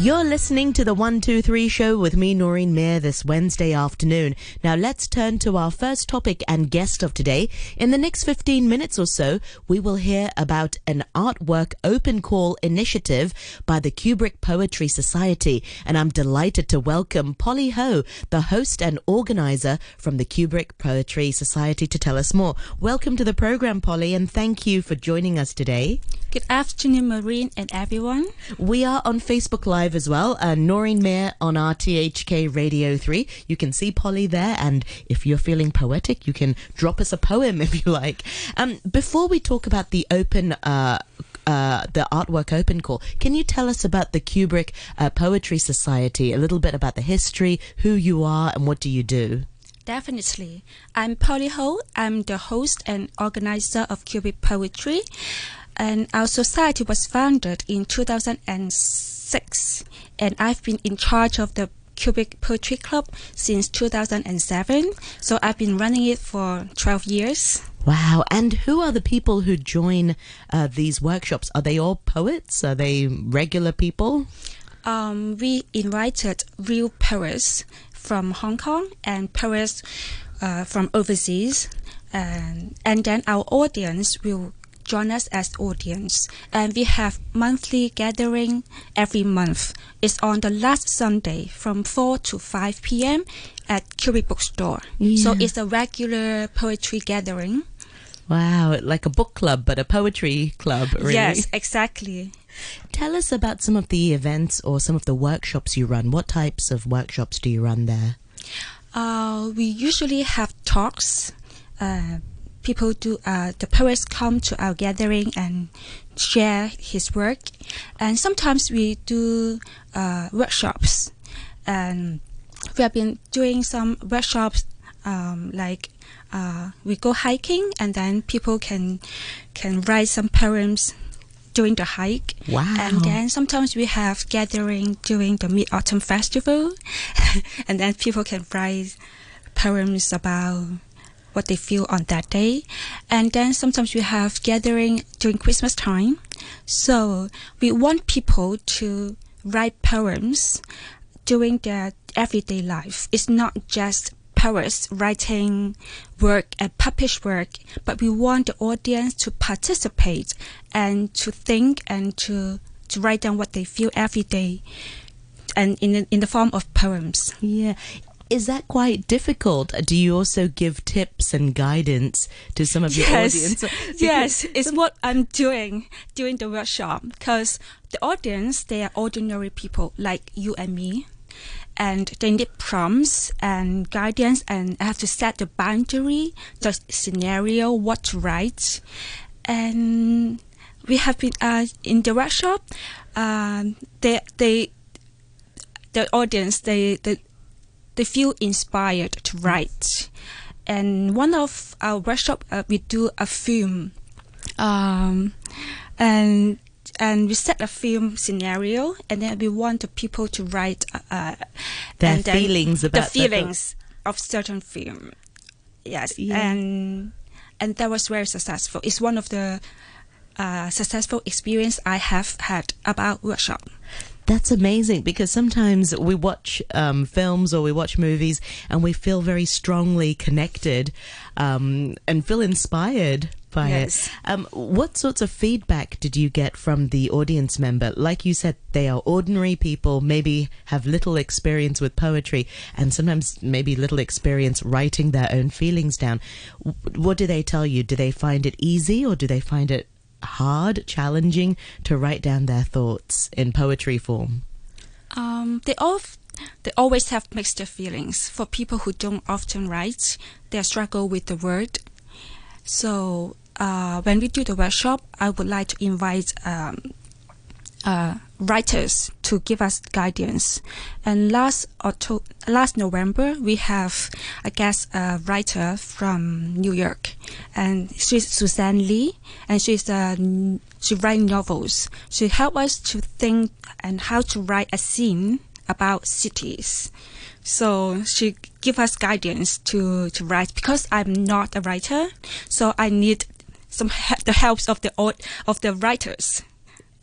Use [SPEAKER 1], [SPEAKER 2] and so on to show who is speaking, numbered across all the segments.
[SPEAKER 1] You're listening to the 123 show with me, Noreen Mayer, this Wednesday afternoon. Now let's turn to our first topic and guest of today. In the next 15 minutes or so, we will hear about an artwork open call initiative by the Cubic Poetry Society. And I'm delighted to welcome Polly Ho, the host and organizer from the Cubic Poetry Society to tell us more. Welcome to the program, Polly, and thank you for joining us today.
[SPEAKER 2] Good afternoon, Noreen and everyone.
[SPEAKER 1] We are on Facebook Live as well. Uh, Noreen Mayer on RTHK Radio 3. You can see Polly there, and if you're feeling poetic, you can drop us a poem if you like. Um, before we talk about the open, uh, uh, the artwork open call, can you tell us about the Cubic uh, Poetry Society? A little bit about the history, who you are, and what do you do?
[SPEAKER 2] Definitely. I'm Polly Ho. I'm the host and organizer of Cubic Poetry and our society was founded in 2006 and I've been in charge of the Cubic Poetry Club since 2007 so I've been running it for 12 years
[SPEAKER 1] Wow. And who are the people who join uh, these workshops? Are they all poets? Are they regular people?
[SPEAKER 2] Um, we invited real poets from Hong Kong and poets uh, from overseas. And, and then our audience will join us as audience. And we have monthly gathering every month. It's on the last Sunday from 4 to 5 p.m. at Curie Bookstore. Yeah. So it's a regular poetry gathering.
[SPEAKER 1] Wow, like a book club, but a poetry club, really.
[SPEAKER 2] Yes, exactly.
[SPEAKER 1] Tell us about some of the events or some of the workshops you run. What types of workshops do you run there?
[SPEAKER 2] Uh, we usually have talks, uh, people do uh, the poets come to our gathering and share his work and sometimes we do uh, workshops and we have been doing some workshops um, like uh, we go hiking and then people can can write some poems during the hike.
[SPEAKER 1] Wow.
[SPEAKER 2] And then sometimes we have gathering during the Mid Autumn Festival and then people can write poems about what they feel on that day. And then sometimes we have gathering during Christmas time. So we want people to write poems during their everyday life. It's not just poets writing work and publish work, but we want the audience to participate and to think and to, to write down what they feel every day and in the, in the form of poems.
[SPEAKER 1] Yeah. Is that quite difficult? Do you also give tips and guidance to some of
[SPEAKER 2] yes.
[SPEAKER 1] your audience?
[SPEAKER 2] yes, it's what I'm doing during the workshop because the audience, they are ordinary people like you and me. And they need prompts and guidance, and I have to set the boundary, the scenario, what to write. And we have been uh, in the workshop. Um, they, they, the audience, they, they, they feel inspired to write. And one of our workshop, uh, we do a film, um, and and we set a film scenario, and then we want the people to write uh,
[SPEAKER 1] their feelings about
[SPEAKER 2] the feelings the of certain film. Yes, yeah. and and that was very successful. It's one of the uh, successful experience I have had about workshop.
[SPEAKER 1] That's amazing because sometimes we watch um, films or we watch movies and we feel very strongly connected um, and feel inspired by yes. it. Um, what sorts of feedback did you get from the audience member? Like you said, they are ordinary people, maybe have little experience with poetry, and sometimes maybe little experience writing their own feelings down. What do they tell you? Do they find it easy or do they find it hard, challenging to write down their thoughts in poetry form?
[SPEAKER 2] Um, they all they always have mixed feelings. For people who don't often write, they struggle with the word. So uh, when we do the workshop, I would like to invite um, uh, writers to give us guidance. And last October, last November, we have a guest uh, writer from New York, and she's Suzanne Lee, and she's uh, she writes novels. She helped us to think and how to write a scene about cities. So she give us guidance to to write because I'm not a writer, so I need some the helps of the of the writers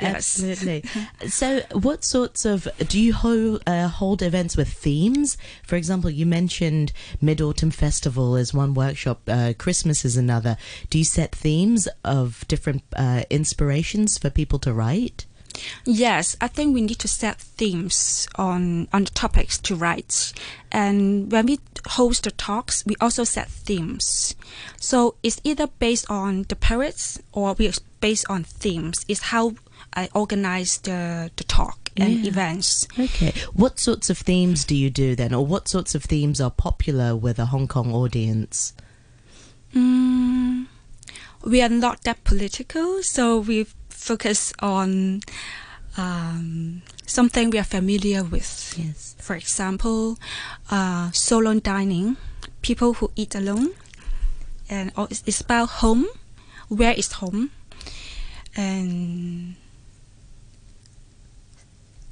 [SPEAKER 2] Yes.
[SPEAKER 1] Absolutely. so, what sorts of do you hold, uh, hold events with themes? For example, you mentioned Mid Autumn Festival is one workshop, uh, Christmas is another. Do you set themes of different uh, inspirations for people to write?
[SPEAKER 2] Yes, I think we need to set themes on on the topics to write, and when we host the talks, we also set themes. So it's either based on the poets or we based on themes. It's how I organize the the talk and
[SPEAKER 1] Yeah.
[SPEAKER 2] events.
[SPEAKER 1] Okay. What sorts of themes do you do then, or what sorts of themes are popular with a Hong Kong audience?
[SPEAKER 2] Mm, we are not that political, so we focus on um, something we are familiar with.
[SPEAKER 1] Yes.
[SPEAKER 2] For example, uh, solo dining, people who eat alone, and it's it's about home. Where is home? And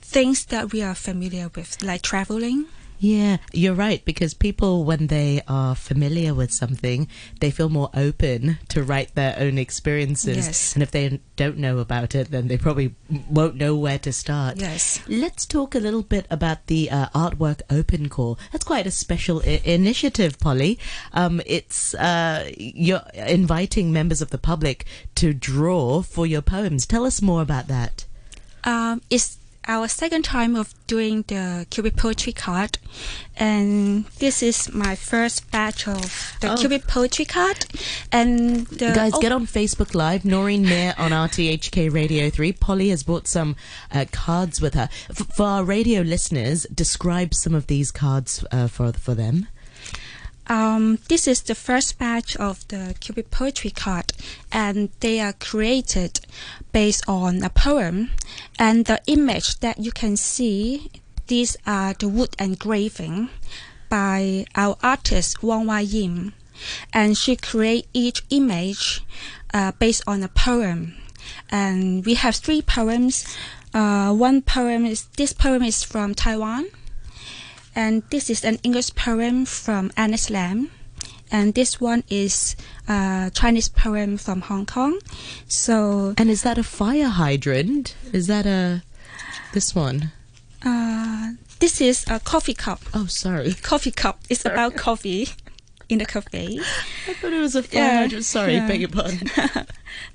[SPEAKER 2] things that we are familiar with, like traveling.
[SPEAKER 1] Yeah, you're right, because people, when they are familiar with something, they feel more open to write their own experiences.
[SPEAKER 2] Yes.
[SPEAKER 1] And if they don't know about it, then they probably won't know where to start.
[SPEAKER 2] Yes.
[SPEAKER 1] Let's talk a little bit about the uh, artwork open call. That's quite a special I- initiative, Polly. Um, it's uh, you're inviting members of the public to draw for your poems. Tell us more about that.
[SPEAKER 2] Um, it's our second time of doing the Cubic Poetry Card, and this is my first batch of the
[SPEAKER 1] Oh.
[SPEAKER 2] Cubic Poetry Card. And the
[SPEAKER 1] Guys,
[SPEAKER 2] oh,
[SPEAKER 1] get on Facebook Live. Noreen Mayer on RTHK Radio 3. Polly has brought some uh, cards with her. F- for our radio listeners, describe some of these cards uh, for, for them.
[SPEAKER 2] Um, this is the first batch of the Cubic Poetry Card, and they are created based on a poem. And the image that you can see, these are the wood engraving by our artist Wang Wai Yim, and she create each image uh, based on a poem. And we have three poems. Uh, one poem is this poem is from Taiwan and this is an English poem from Annis Lam, and this one is a Chinese poem from Hong Kong. So
[SPEAKER 1] And is that a fire hydrant? Is that a. This one?
[SPEAKER 2] uh, this is a coffee cup.
[SPEAKER 1] Oh, sorry.
[SPEAKER 2] Coffee cup is about coffee in the cafe.
[SPEAKER 1] I thought it was a fire
[SPEAKER 2] Yeah,
[SPEAKER 1] hydrant. Sorry,
[SPEAKER 2] yeah.
[SPEAKER 1] beg your pardon.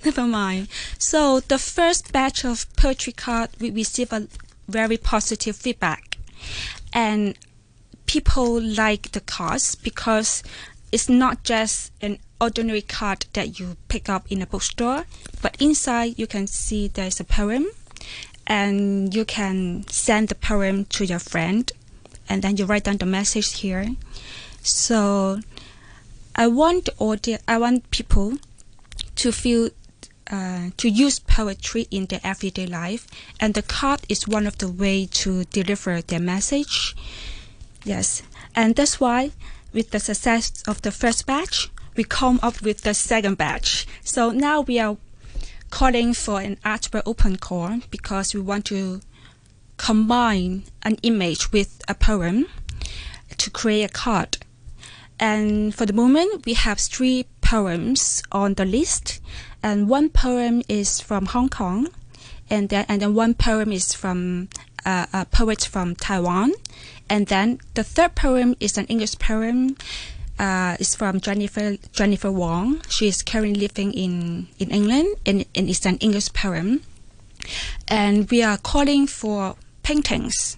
[SPEAKER 2] Never mind. So the first batch of poetry card we received a very positive feedback, and people like the cards because it's not just an ordinary card that you pick up in a bookstore, but inside you can see there's a poem, and you can send the poem to your friend, and then you write down the message here. So I want audience, I want people to feel uh, to use poetry in their everyday life, and the card is one of the way to deliver their message. Yes, and that's why, with the success of the first batch, we come up with the second batch. So now we are calling for an artwork open call because we want to combine an image with a poem to create a card. And for the moment, we have three poems on the list, and one poem is from Hong Kong, and then and then one poem is from uh, a poet from Taiwan, and then the third poem is an English poem. Uh, it's from Jennifer Jennifer Wong. She is currently living in in England, and, and it's an English poem. And we are calling for paintings,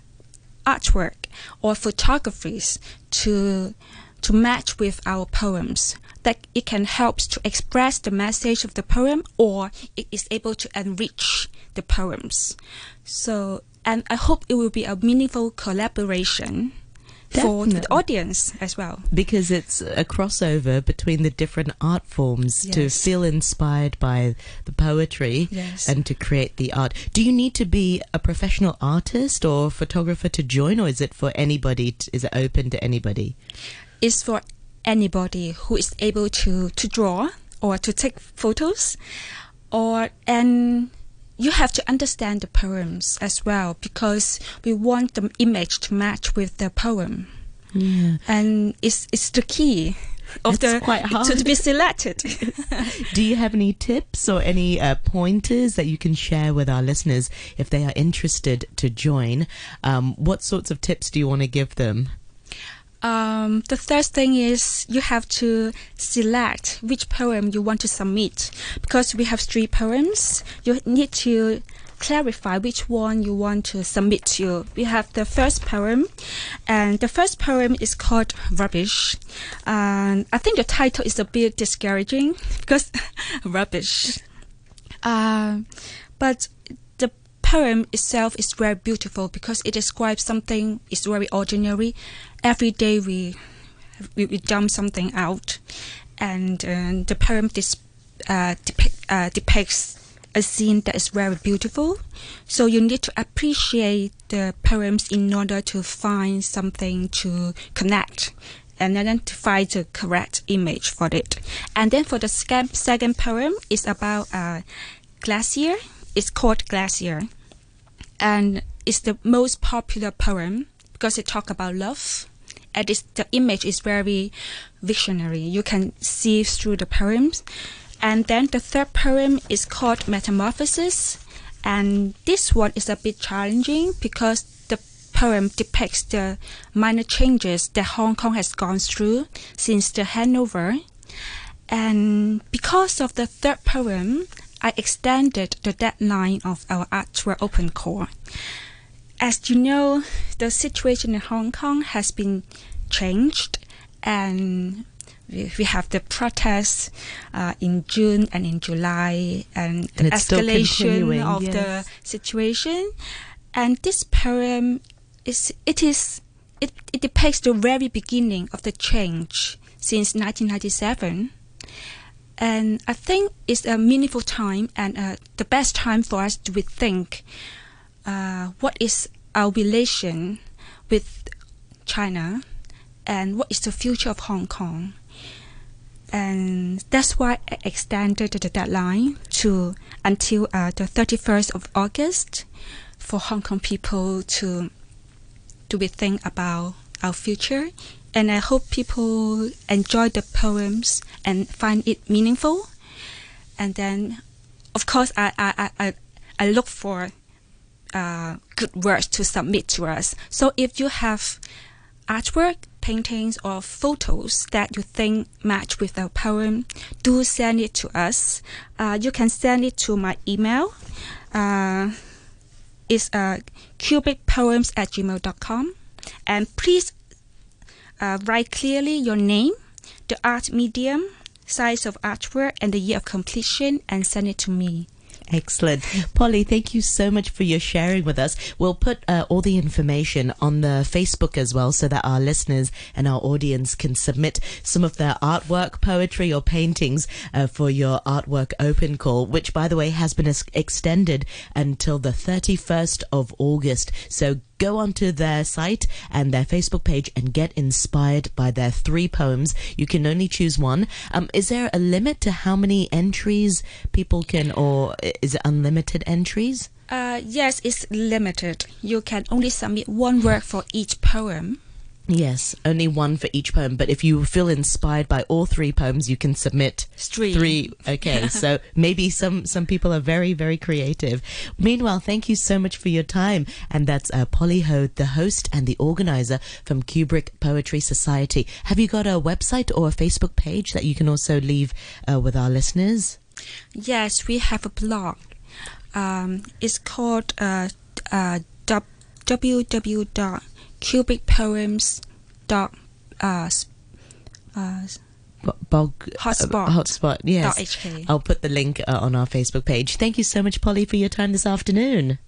[SPEAKER 2] artwork, or photographies to to match with our poems. That it can help to express the message of the poem, or it is able to enrich the poems. So, and I hope it will be a meaningful collaboration for the audience as well.
[SPEAKER 1] because it's a crossover between the different art forms to feel inspired by the poetry
[SPEAKER 2] Yes.
[SPEAKER 1] and to create the art. Do you need to be a professional artist or photographer to join, or is it for anybody? Is it open to anybody?
[SPEAKER 2] It's for anybody who is able to, to draw or to take photos or and you have to understand the poems as well because we want the image to match with the poem
[SPEAKER 1] Yeah.
[SPEAKER 2] and it's it's the key of
[SPEAKER 1] That's
[SPEAKER 2] the
[SPEAKER 1] quite hard.
[SPEAKER 2] to, to be selected.
[SPEAKER 1] Do you have any tips or any uh, pointers that you can share with our listeners if they are interested to join? Um, what sorts of tips do you want to give them?
[SPEAKER 2] Um, the third thing is you have to select which poem you want to submit because we have three poems. You need to clarify which one you want to submit to. We have the first poem, and the first poem is called Rubbish. And I think the title is a bit discouraging because rubbish. Uh, but the poem itself is very beautiful because it describes something is very ordinary. Every day we we, we dump something out, and uh, the poem dis, uh, depict, uh, depicts a scene that is very beautiful. So you need to appreciate the poems in order to find something to connect and find the correct image for it. And then for the second, second poem it's about a glacier. It's called Glacier. And it's the most popular poem because it talks about love. The image is very visionary. You can see through the poems. And then the third poem is called Metamorphosis. And this one is a bit challenging because the poem depicts the minor changes that Hong Kong has gone through since the handover. And because of the third poem, I extended the deadline of our artwork open call. As you know, the situation in Hong Kong has been changed and we, we have the protests uh, in June and in July, and the
[SPEAKER 1] And still
[SPEAKER 2] escalation of
[SPEAKER 1] yes.
[SPEAKER 2] the situation. And this poem is it is it, it depicts the very beginning of the change since 1997. And I think it's a meaningful time and uh, the best time for us to rethink uh, what is our relation with China and what is the future of Hong Kong. And that's why I extended the deadline to until uh, the 31st of August for Hong Kong people to to rethink about our future. And I hope people enjoy the poems and find it meaningful. And then, of course, I I, I, I, I look for uh, good works to submit to us. So if you have artwork, paintings, or photos that you think match with our poem, do send it to us. Uh, you can send it to my email. Uh, it's uh, cubicpoems at gmail.com. And please uh, write clearly your name, the art medium, size of artwork, and the year of completion, and send it to me.
[SPEAKER 1] Excellent. Polly, thank you so much for your sharing with us. We'll put uh, all the information on the Facebook as well so that our listeners and our audience can submit some of their artwork, poetry, or paintings uh, for your artwork open call, which, by the way, has been ex- extended until the 31st of August. So go onto their site and their Facebook page and get inspired by their three poems. You can only choose one. Um, is there a limit to how many entries people can, or is it unlimited entries?
[SPEAKER 2] Uh, yes, it's limited. You can only submit one work for each poem.
[SPEAKER 1] Yes, only one for each poem. But if you feel inspired by all three poems, you can submit
[SPEAKER 2] Three.
[SPEAKER 1] Three. Okay, so maybe some some people are very very creative. Meanwhile, thank you so much for your time. And that's uh, Polly Ho, the host and the organizer from Cubic Poetry Society. Have you got a website or a Facebook page that you can also leave uh, with our listeners?
[SPEAKER 2] Yes, we have a blog. Um, it's called uh, uh, www.cubicpoems.com. Uh, s- uh,
[SPEAKER 1] B- Bog
[SPEAKER 2] Hotspot.
[SPEAKER 1] uh, hotspot. Yes,
[SPEAKER 2] dot.
[SPEAKER 1] I'll put the link uh, on our Facebook page. Thank you so much, Polly, for your time this afternoon.